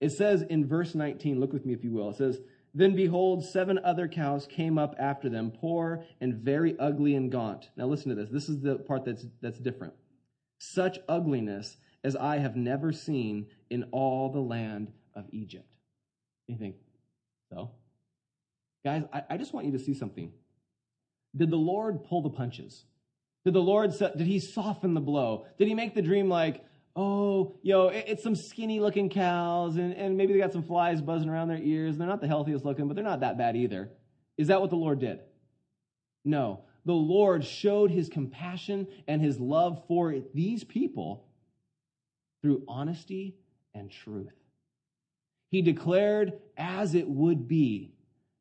It says in verse 19, look with me if you will. It says, Then behold, seven other cows came up after them, poor and very ugly and gaunt. Now listen to this. This is the part that's, that's different. Such ugliness as I have never seen in all the land of Egypt. You think, so? Guys, I, I just want you to see something. Did the Lord pull the punches? Did the Lord, did he soften the blow? Did he make the dream like, oh, yo, it's some skinny looking cows and, and maybe they got some flies buzzing around their ears. They're not the healthiest looking, but they're not that bad either. Is that what the Lord did? No. The Lord showed his compassion and his love for these people through honesty and truth. He declared as it would be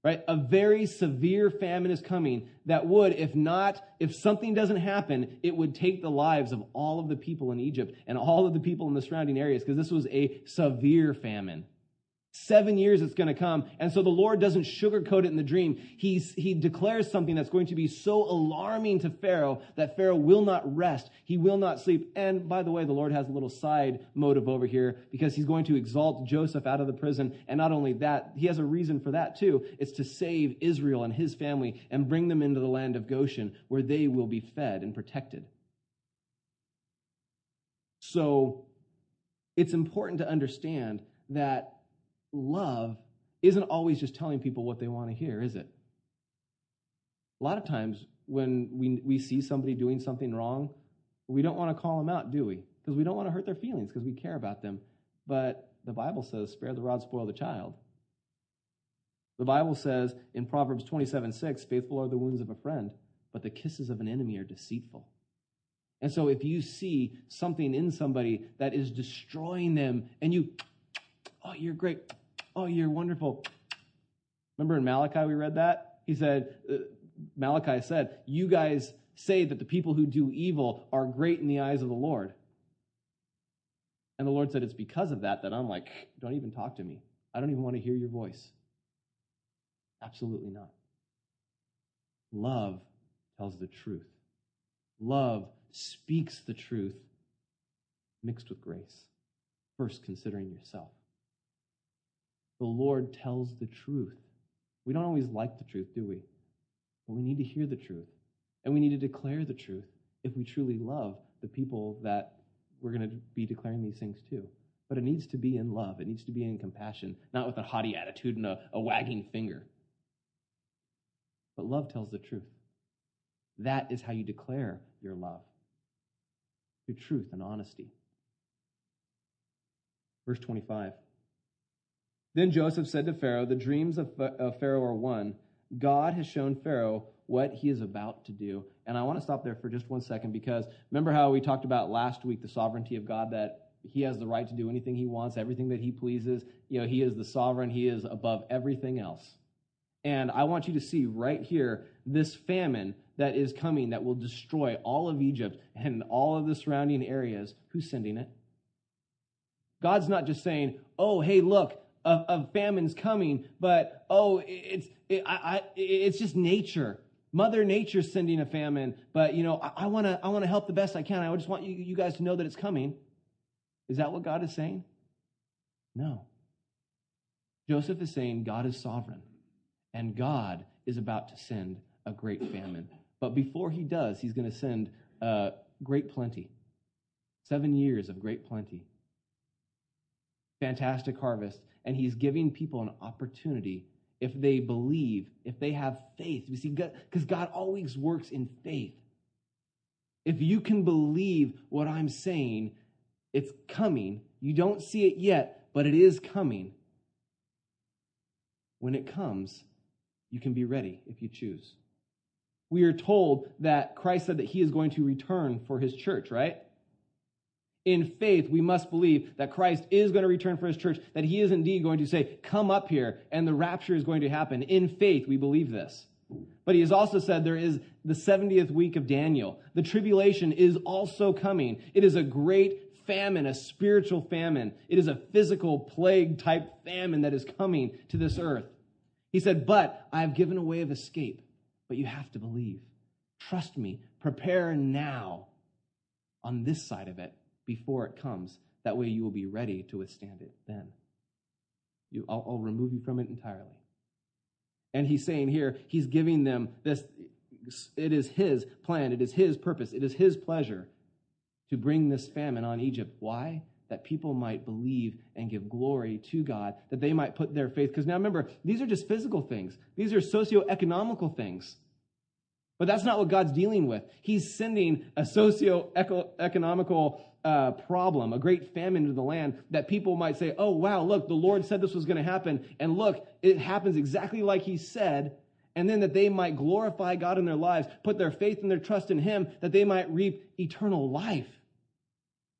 right? A very severe famine is coming that would, if not, if something doesn't happen, it would take the lives of all of the people in Egypt and all of the people in the surrounding areas because this was a severe famine. Seven years it's going to come. And so the Lord doesn't sugarcoat it in the dream. He's, he declares something that's going to be so alarming to Pharaoh that Pharaoh will not rest. He will not sleep. And by the way, the Lord has a little side motive over here because he's going to exalt Joseph out of the prison. And not only that, he has a reason for that too. It's to save Israel and his family and bring them into the land of Goshen where they will be fed and protected. So it's important to understand that love isn't always just telling people what they want to hear, is it? A lot of times when we, we see somebody doing something wrong, we don't want to call them out, do we? Because we don't want to hurt their feelings because we care about them. But the Bible says, spare the rod, spoil the child. The Bible says in Proverbs 27 6, faithful are the wounds of a friend, but the kisses of an enemy are deceitful. And so if you see something in somebody that is destroying them and you, (tsk) oh, you're great, Oh, you're wonderful. Remember in Malachi we read that? He said, uh, Malachi said, You guys say that the people who do evil are great in the eyes of the Lord. And the Lord said, It's because of that that I'm like, Don't even talk to me. I don't even want to hear your voice. Absolutely not. Love tells the truth. Love speaks the truth mixed with grace, first considering yourself the Lord tells the truth. We don't always like the truth, do we? But we need to hear the truth. And we need to declare the truth if we truly love the people that we're going to be declaring these things to. But it needs to be in love, it needs to be in compassion, not with a haughty attitude and a, a wagging finger. But love tells the truth. That is how you declare your love through truth and honesty. Verse 25. Then Joseph said to Pharaoh, The dreams of Pharaoh are one. God has shown Pharaoh what he is about to do. And I want to stop there for just one second because remember how we talked about last week the sovereignty of God that he has the right to do anything he wants, everything that he pleases. You know, he is the sovereign, he is above everything else. And I want you to see right here this famine that is coming that will destroy all of Egypt and all of the surrounding areas. Who's sending it? God's not just saying, oh, hey, look, of, of famine's coming, but oh, it's it, I, I, it's just nature. Mother Nature's sending a famine, but you know, I want to I want to help the best I can. I just want you, you guys to know that it's coming. Is that what God is saying? No. Joseph is saying God is sovereign, and God is about to send a great famine. But before he does, he's going to send uh, great plenty. Seven years of great plenty. Fantastic harvest and he's giving people an opportunity if they believe, if they have faith. You see, because God, God always works in faith. If you can believe what I'm saying, it's coming. You don't see it yet, but it is coming. When it comes, you can be ready if you choose. We are told that Christ said that he is going to return for his church, right? In faith, we must believe that Christ is going to return for his church, that he is indeed going to say, Come up here, and the rapture is going to happen. In faith, we believe this. But he has also said there is the 70th week of Daniel. The tribulation is also coming. It is a great famine, a spiritual famine. It is a physical plague type famine that is coming to this earth. He said, But I have given a way of escape, but you have to believe. Trust me. Prepare now on this side of it before it comes. That way you will be ready to withstand it then. You, I'll, I'll remove you from it entirely. And he's saying here, he's giving them this. It is his plan, it is his purpose, it is his pleasure to bring this famine on Egypt. Why? That people might believe and give glory to God, that they might put their faith. Because now remember, these are just physical things, these are socio-economical things. But that's not what God's dealing with. He's sending a socio-economical uh, problem, a great famine into the land, that people might say, oh, wow, look, the Lord said this was going to happen. And look, it happens exactly like He said. And then that they might glorify God in their lives, put their faith and their trust in Him, that they might reap eternal life.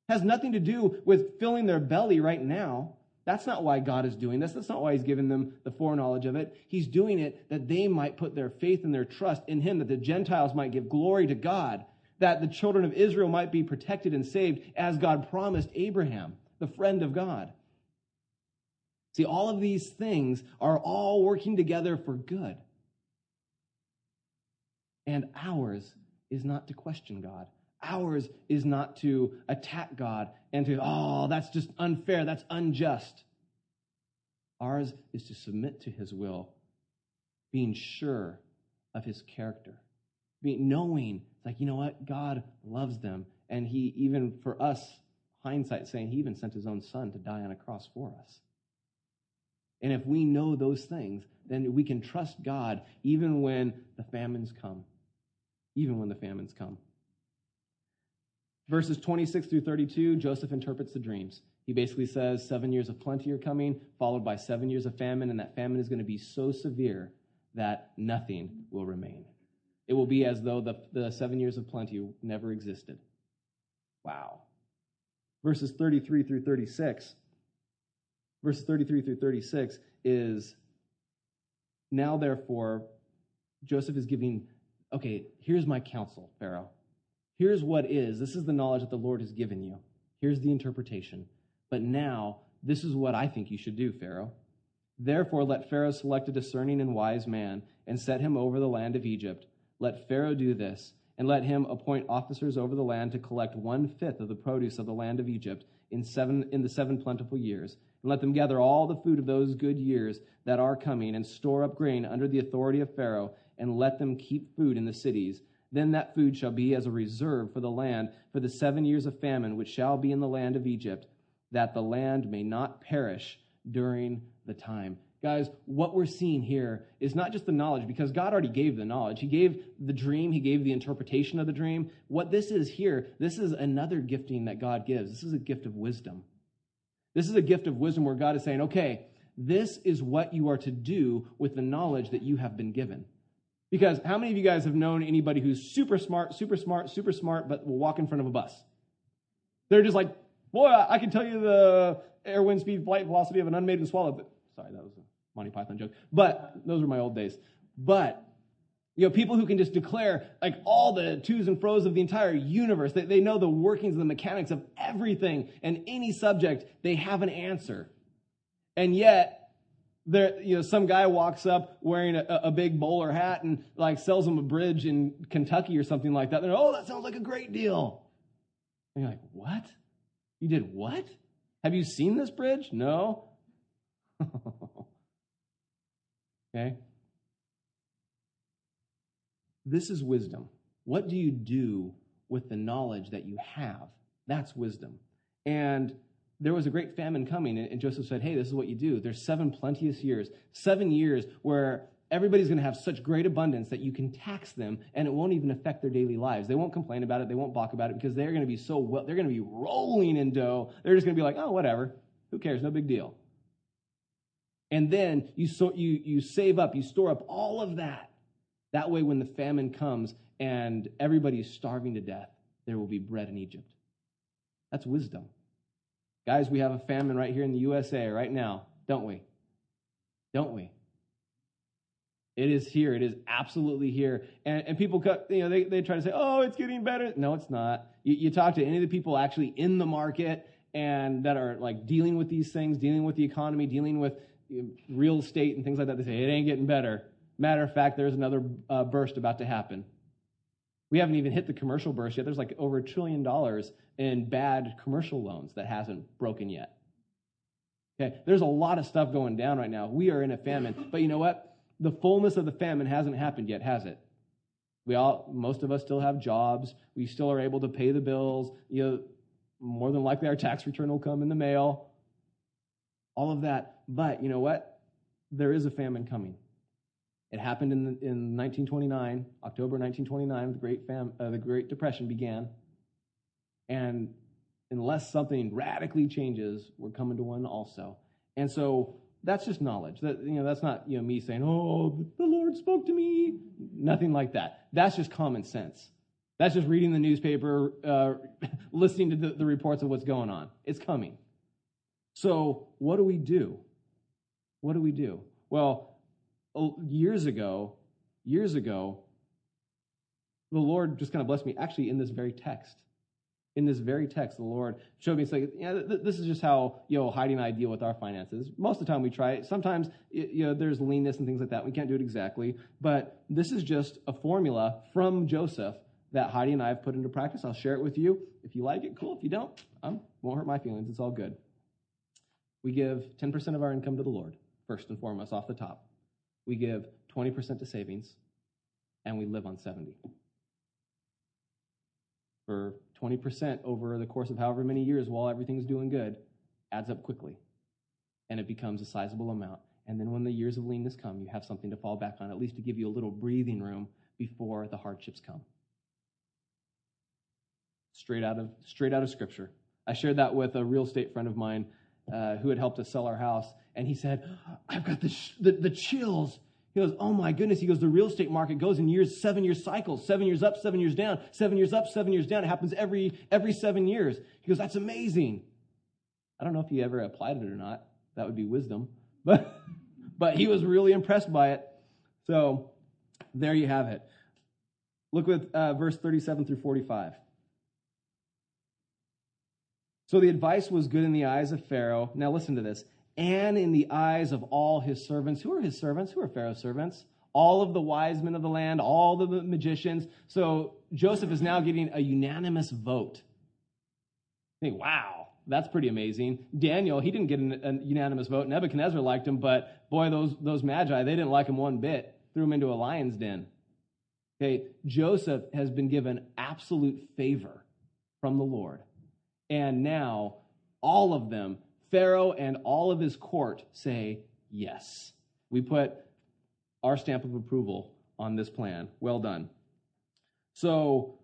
It has nothing to do with filling their belly right now. That's not why God is doing this. That's not why He's given them the foreknowledge of it. He's doing it that they might put their faith and their trust in Him, that the Gentiles might give glory to God, that the children of Israel might be protected and saved as God promised Abraham, the friend of God. See, all of these things are all working together for good. And ours is not to question God. Ours is not to attack God and to, oh, that's just unfair, that's unjust. Ours is to submit to his will, being sure of his character, being knowing, like, you know what, God loves them. And he, even for us, hindsight saying, he even sent his own son to die on a cross for us. And if we know those things, then we can trust God even when the famines come. Even when the famines come. Verses 26 through 32, Joseph interprets the dreams. He basically says seven years of plenty are coming, followed by seven years of famine, and that famine is going to be so severe that nothing will remain. It will be as though the, the seven years of plenty never existed. Wow. Verses 33 through 36. Verses 33 through 36 is now, therefore, Joseph is giving, okay, here's my counsel, Pharaoh. Here's what is. This is the knowledge that the Lord has given you. Here's the interpretation. But now, this is what I think you should do, Pharaoh. Therefore, let Pharaoh select a discerning and wise man and set him over the land of Egypt. Let Pharaoh do this, and let him appoint officers over the land to collect one fifth of the produce of the land of Egypt in, seven, in the seven plentiful years. And let them gather all the food of those good years that are coming, and store up grain under the authority of Pharaoh, and let them keep food in the cities then that food shall be as a reserve for the land for the seven years of famine which shall be in the land of Egypt, that the land may not perish during the time. Guys, what we're seeing here is not just the knowledge, because God already gave the knowledge. He gave the dream, He gave the interpretation of the dream. What this is here, this is another gifting that God gives. This is a gift of wisdom. This is a gift of wisdom where God is saying, okay, this is what you are to do with the knowledge that you have been given. Because how many of you guys have known anybody who's super smart, super smart, super smart, but will walk in front of a bus? They're just like, boy, I can tell you the air, wind, speed, flight velocity of an unmaiden swallow. Sorry, that was Monty Python joke. But those were my old days. But you know, people who can just declare like all the twos and fro's of the entire universe. They, they know the workings and the mechanics of everything and any subject. They have an answer. And yet, there, you know, some guy walks up wearing a, a, big bowler hat and like sells them a bridge in Kentucky or something like that. They're, like, oh, that sounds like a great deal. And you're like, what? You did what? Have you seen this bridge? No. (laughs) okay. This is wisdom. What do you do with the knowledge that you have? That's wisdom. And there was a great famine coming, and Joseph said, Hey, this is what you do. There's seven plenteous years, seven years where everybody's going to have such great abundance that you can tax them and it won't even affect their daily lives. They won't complain about it, they won't balk about it because they're going to be so well, they're going to be rolling in dough. They're just going to be like, Oh, whatever. Who cares? No big deal. And then you, you, you save up, you store up all of that. That way, when the famine comes and everybody's starving to death, there will be bread in Egypt. That's wisdom. Guys, we have a famine right here in the USA right now, don't we? Don't we? It is here. It is absolutely here. And, and people, you know, they, they try to say, oh, it's getting better. No, it's not. You, you talk to any of the people actually in the market and that are like dealing with these things, dealing with the economy, dealing with real estate and things like that. They say, it ain't getting better. Matter of fact, there's another uh, burst about to happen. We haven't even hit the commercial burst yet. There's like over a trillion dollars in bad commercial loans that hasn't broken yet. Okay, there's a lot of stuff going down right now. We are in a famine. But you know what? the fullness of the famine hasn't happened yet, has it? We all, most of us still have jobs. We still are able to pay the bills. You know, more than likely our tax return will come in the mail. All of that. But you know what? There is a famine coming. It happened in, in 1929, October 1929, the Great, Fam, uh, the Great Depression began. And unless something radically changes, we're coming to one also. And so that's just knowledge. That you know, that's not you know me saying, "Oh, the Lord spoke to me." Nothing like that. That's just common sense. That's just reading the newspaper, uh, (laughs) listening to the, the reports of what's going on. It's coming. So, what do we do? What do we do? Well, years ago, years ago, the Lord just kind of blessed me. Actually, in this very text, in this very text, the Lord showed me, it's like, yeah, th- this is just how, you know, Heidi and I deal with our finances. Most of the time we try it. Sometimes, you know, there's leanness and things like that. We can't do it exactly. But this is just a formula from Joseph that Heidi and I have put into practice. I'll share it with you. If you like it, cool. If you don't, um, won't hurt my feelings. It's all good. We give 10% of our income to the Lord, first and foremost, off the top. We give 20% to savings, and we live on 70 for 20% over the course of however many years while everything's doing good adds up quickly. And it becomes a sizable amount. And then when the years of leanness come, you have something to fall back on, at least to give you a little breathing room before the hardships come. Straight out of, straight out of Scripture. I shared that with a real estate friend of mine uh, who had helped us sell our house. And he said, I've got the, sh- the, the chills he goes, Oh my goodness. He goes, The real estate market goes in years, seven year cycles, seven years up, seven years down, seven years up, seven years down. It happens every, every seven years. He goes, That's amazing. I don't know if he ever applied it or not. That would be wisdom. (laughs) But, but he was really impressed by it. So there you have it. Look with uh, verse 37 through 45. So the advice was good in the eyes of Pharaoh. Now listen to this and in the eyes of all his servants. Who are his servants? Who are Pharaoh's servants? All of the wise men of the land, all the magicians. So Joseph is now getting a unanimous vote. I think, wow, that's pretty amazing. Daniel, he didn't get a unanimous vote. Nebuchadnezzar liked him, but boy, those, those magi, they didn't like him one bit. Threw him into a lion's den. Okay, Joseph has been given absolute favor from the Lord. And now all of them Pharaoh and all of his court say yes. We put our stamp of approval on this plan. Well done. So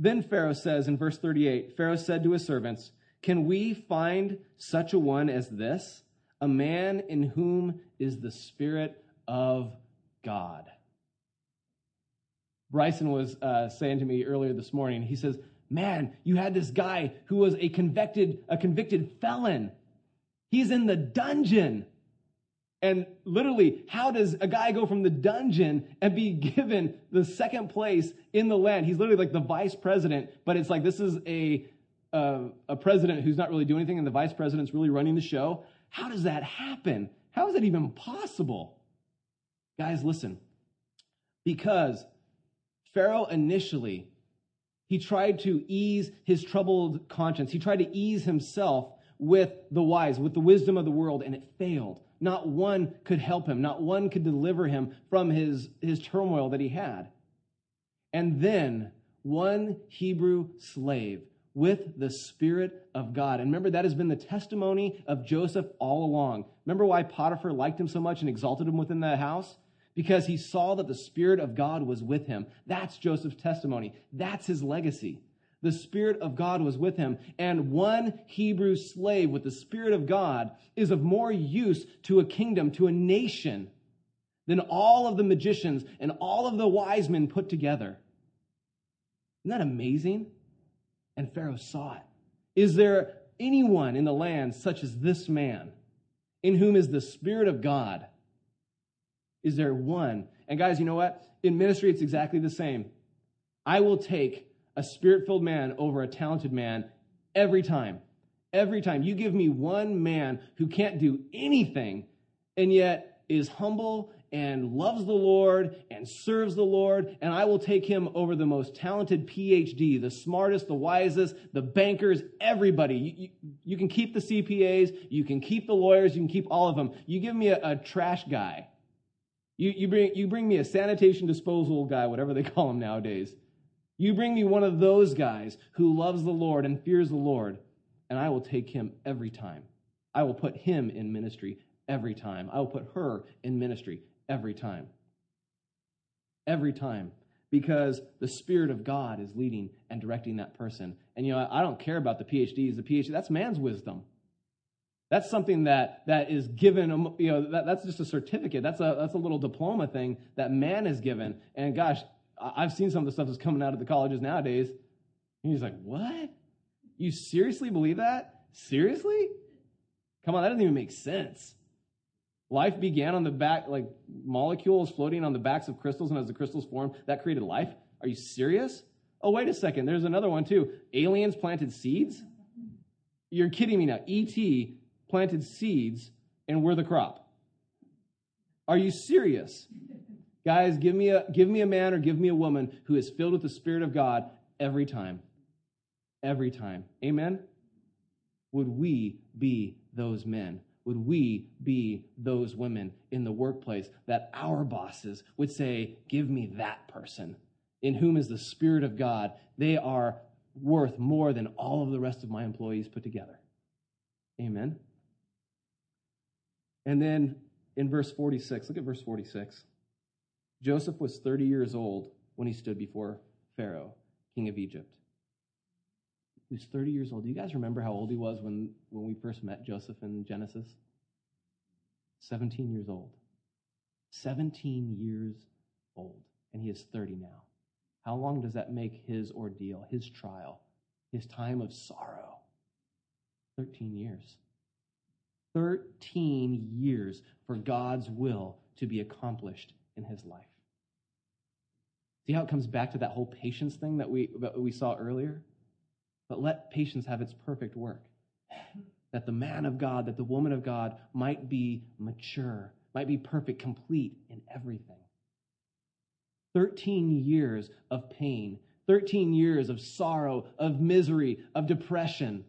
then Pharaoh says in verse 38 Pharaoh said to his servants, Can we find such a one as this, a man in whom is the Spirit of God? Bryson was uh, saying to me earlier this morning, he says, Man, you had this guy who was a convicted, a convicted felon He's in the dungeon. And literally, how does a guy go from the dungeon and be (laughs) given the second place in the land? He's literally like the vice president, but it's like this is a, a president who's not really doing anything, and the vice president's really running the show. How does that happen? How is that even possible? Guys, listen. Because Pharaoh initially, he tried to ease his troubled conscience. He tried to ease himself with the wise, with the wisdom of the world, and it failed. Not one could help him, not one could deliver him from his, his turmoil that he had. And then one Hebrew slave with the Spirit of God. And remember, that has been the testimony of Joseph all along. Remember why Potiphar liked him so much and exalted him within the house? Because he saw that the Spirit of God was with him. That's Joseph's testimony. That's his legacy. The Spirit of God was with him. And one Hebrew slave with the Spirit of God is of more use to a kingdom, to a nation, than all of the magicians and all of the wise men put together. Isn't that amazing? And Pharaoh saw it. Is there anyone in the land such as this man, in whom is the Spirit of God? Is there one? And guys, you know what? In ministry, it's exactly the same. I will take a spirit filled man over a talented man every time. Every time. You give me one man who can't do anything and yet is humble and loves the Lord and serves the Lord, and I will take him over the most talented PhD, the smartest, the wisest, the bankers, everybody. You, you, you, can keep the CPAs, you can keep the lawyers, you can keep all of them. You give me a, a trash guy. You, you, bring, you bring me a sanitation disposal guy, whatever they (laughs) call him nowadays. You bring me one of those guys who loves the Lord and fears the Lord, and I will take him every time. I will put him in ministry every time. I will put her in ministry every time. Every time. Because the Spirit of God is leading and directing that person. And, you know, I don't care about the PhDs. The PhD, that's man's wisdom. That's something that, that is given, um, you know, that, that's just a certificate. That's a, that's a little diploma thing that man is given. And gosh, I've seen some of the stuff that's coming out of the colleges nowadays. And he's like, what? You seriously believe that? Seriously? Come on, that doesn't even make sense. Life began on the back, like molecules floating on the backs of crystals, and as the crystals formed, that created life. Are you serious? Oh, wait a second. There's another one too. Aliens planted seeds? You're kidding me now. E.T. planted seeds, and we're the crop. Are you serious? Guys, give me a give me a man or give me a woman who is filled with the Spirit of God every time. Every time. Amen? Would we be those men? would we be those women in the workplace that our bosses would say, Give me that person in whom is the Spirit of God? They are worth more than all of the rest of my employees put together. Amen. And then in verse 46, look at verse 46. Joseph was 30 years old when he stood before Pharaoh, king of Egypt. He was 30 years old. Do you guys remember how old he was when, when we first met Joseph in Genesis? 17 years old. 17 years old. And he is 30 now. How long does that make his ordeal, his trial, his time of sorrow? 13 years. 13 years for God's will to be accomplished in his life. See how it comes back to that whole patience thing that we, that we saw earlier? But let patience have its perfect work. (sighs) That the man of God, that the woman of God might be mature, might be perfect, complete in everything. 13 years of pain, 13 years of sorrow, of misery, of depression.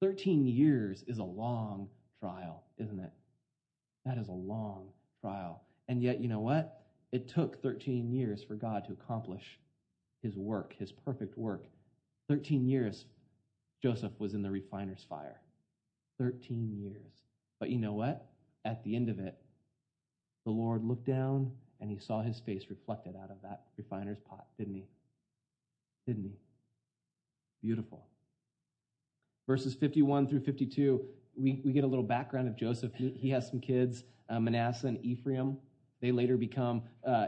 13 years is a long trial, isn't it? That is a long trial. And yet, you know what? It took 13 years for God to accomplish his work, his perfect work 13 years, Joseph was in the refiner's fire. 13 years. But you know what? At the end of it, the Lord looked down and he saw his face reflected out of that refiner's pot, didn't he? Didn't he? Beautiful. Verses 51 through 52, we, we get a little background of Joseph. He, he has some kids, uh, Manasseh and Ephraim. They later become uh,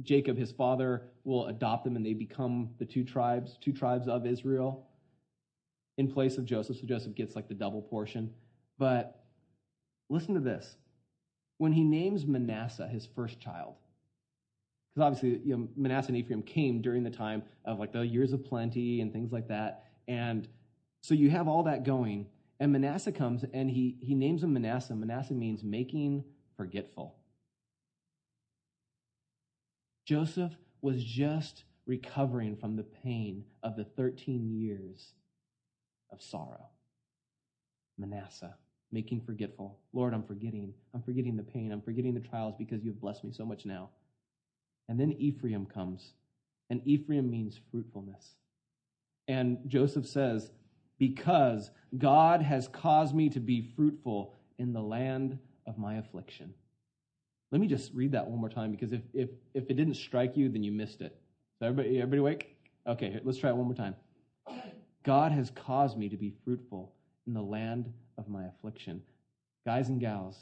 Jacob, his father, will adopt them and they become the two tribes, two tribes of Israel in place of Joseph. So Joseph gets like the double portion. But listen to this. When he names Manasseh his first child, because obviously you know, Manasseh and Ephraim came during the time of like the years of plenty and things like that. And so you have all that going. And Manasseh comes and he, he names him Manasseh. Manasseh means making forgetful. Joseph was just recovering from the pain of the 13 years of sorrow. Manasseh, making forgetful. Lord, I'm forgetting. I'm forgetting the pain. I'm forgetting the trials because you've blessed me so much now. And then Ephraim comes, and Ephraim means fruitfulness. And Joseph says, Because God has caused me to be fruitful in the land of my affliction. Let me just read that one more time because if, if, if it didn't strike you, then you missed it. So everybody, everybody awake? Okay, let's try it one more time. God has caused me to be fruitful in the land of my affliction. Guys and gals,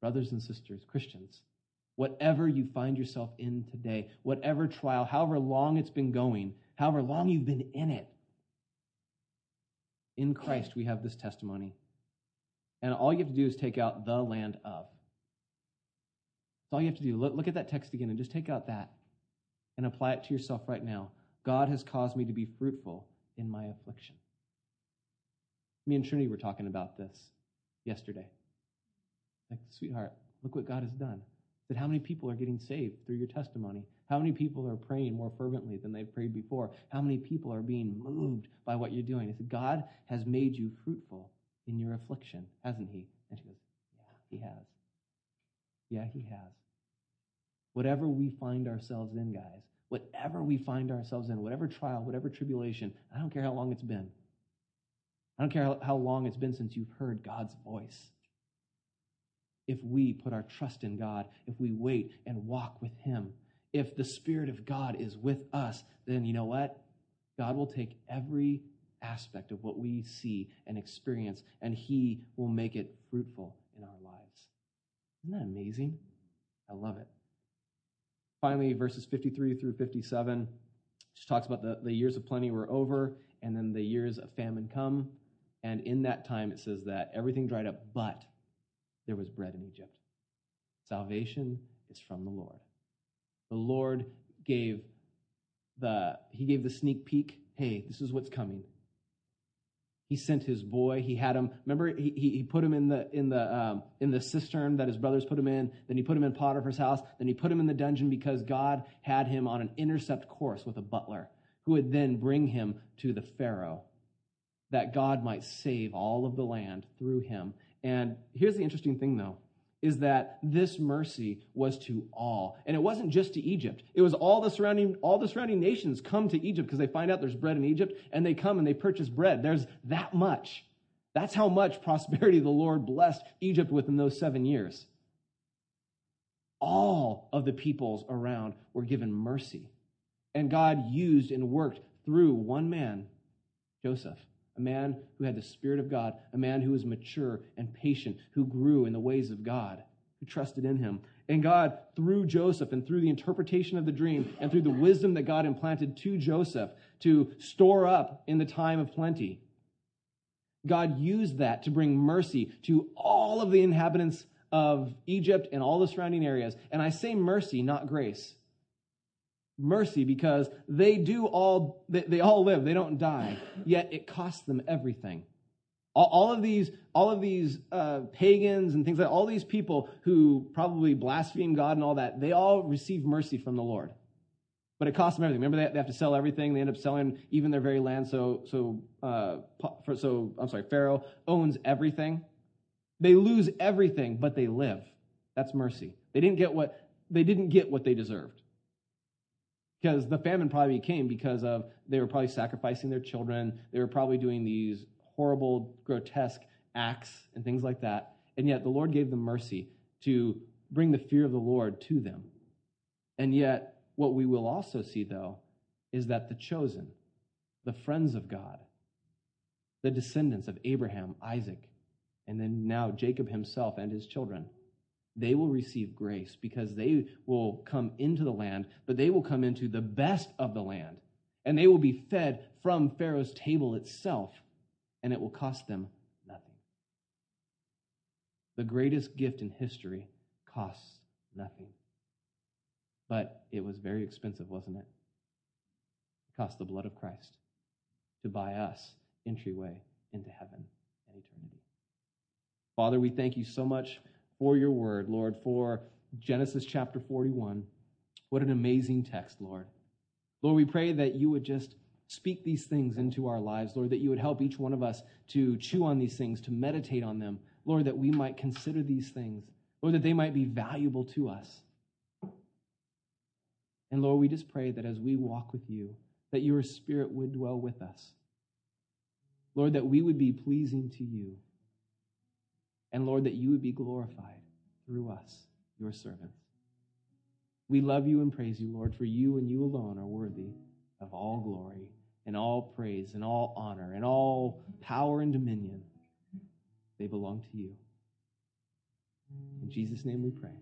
brothers and sisters, Christians, whatever you find yourself in today, whatever trial, however long it's been going, however long you've been in it, In Christ, we have this testimony. And all you have to do is take out the land of. That's all you have to do. Look, look at that text again and just take out that and apply it to yourself right now. God has caused me to be fruitful in my affliction. Me and Trinity were talking about this yesterday. Like, sweetheart, look what God has done. That how many people are getting saved through your testimony? How many people are praying more fervently than they've prayed before? How many people are being moved by what you're doing? He said, God has made you fruitful in your affliction, hasn't he? And she goes, Yeah, he has. Yeah, he has. Whatever we find ourselves in, guys, whatever we find ourselves in, whatever trial, whatever tribulation, I don't care how long it's been. I don't care how long it's been since you've heard God's voice if we put our trust in God, if we wait and walk with Him, if the Spirit of God is with us, then you know what? God will take every aspect of what we see and experience, and He will make it fruitful in our lives. Isn't that amazing? I love it. Finally, verses 53 through 57 just talks about the, the years of plenty were over, and then the years of famine come. And in that time, it says that everything dried up, but there was bread in Egypt. Salvation is from the Lord. The Lord gave the he gave the sneak peek. Hey, this is what's coming. He sent his boy. He had him. Remember, he, he put him in the in the um, in the cistern that his brothers put him in. Then he put him in Potiphar's house. Then he put him in the dungeon because God had him on an intercept course with a butler who would then bring him to the Pharaoh, that God might save all of the land through him. And here's the interesting thing, though, is that this mercy was to all. And it wasn't just to Egypt. It was all the surrounding, all the surrounding nations come to Egypt because they find out there's bread in Egypt, and they come and they purchase bread. There's that much. That's how much prosperity the Lord blessed Egypt with in those seven years. All of the peoples around were given mercy. And God used and worked through one man, Joseph a man who had the Spirit of God, a man who was mature and patient, who grew in the ways of God, who trusted in him. And God, through Joseph and through the interpretation of the dream and through the wisdom that God implanted to Joseph to store up in the time of plenty, God used that to bring mercy to all of the inhabitants of Egypt and all the surrounding areas. And I say mercy, not grace mercy because they do all they, all live. They don't die. Yet it costs them everything. All, all of these all of these uh, pagans and things like all these people who probably blaspheme god and all that they all receive mercy from the lord. But it costs them everything. Remember they, they have to sell everything? They end up selling even their very land. So so uh, so i'm sorry pharaoh owns everything. They lose everything but they live. That's mercy. They didn't get what they didn't get what they deserved because the famine probably came because of they were probably sacrificing their children. They were probably doing these horrible, grotesque acts and things like that. And yet the Lord gave them mercy to bring the fear of the Lord to them. And yet, what we will also see, though, is that the chosen, the friends of God, the descendants of Abraham, Isaac, and then now Jacob himself and his children, they will receive grace because they will come into the land, but they will come into the best of the land. And they will be fed from Pharaoh's table itself, and it will cost them nothing. The greatest gift in history costs nothing. But it was very expensive, wasn't it? It cost the blood of Christ to buy us entryway into heaven and eternity. Father, we thank you so much for your word, Lord, for Genesis chapter 41. What an amazing text, Lord. Lord, we pray that you would just speak these things into our lives, Lord, that you would help each one of us to chew on these things, to meditate on them, Lord, that we might consider these things, Lord, that they might be valuable to us. And Lord, we just pray that as we walk with you, that your spirit would dwell with us. Lord, that we would be pleasing to you. And Lord, that you would be glorified through us, your servants. We love you and praise you, Lord, for you and you alone are worthy of all glory and all praise and all honor and all power and dominion. They belong to you. In Jesus' name we pray.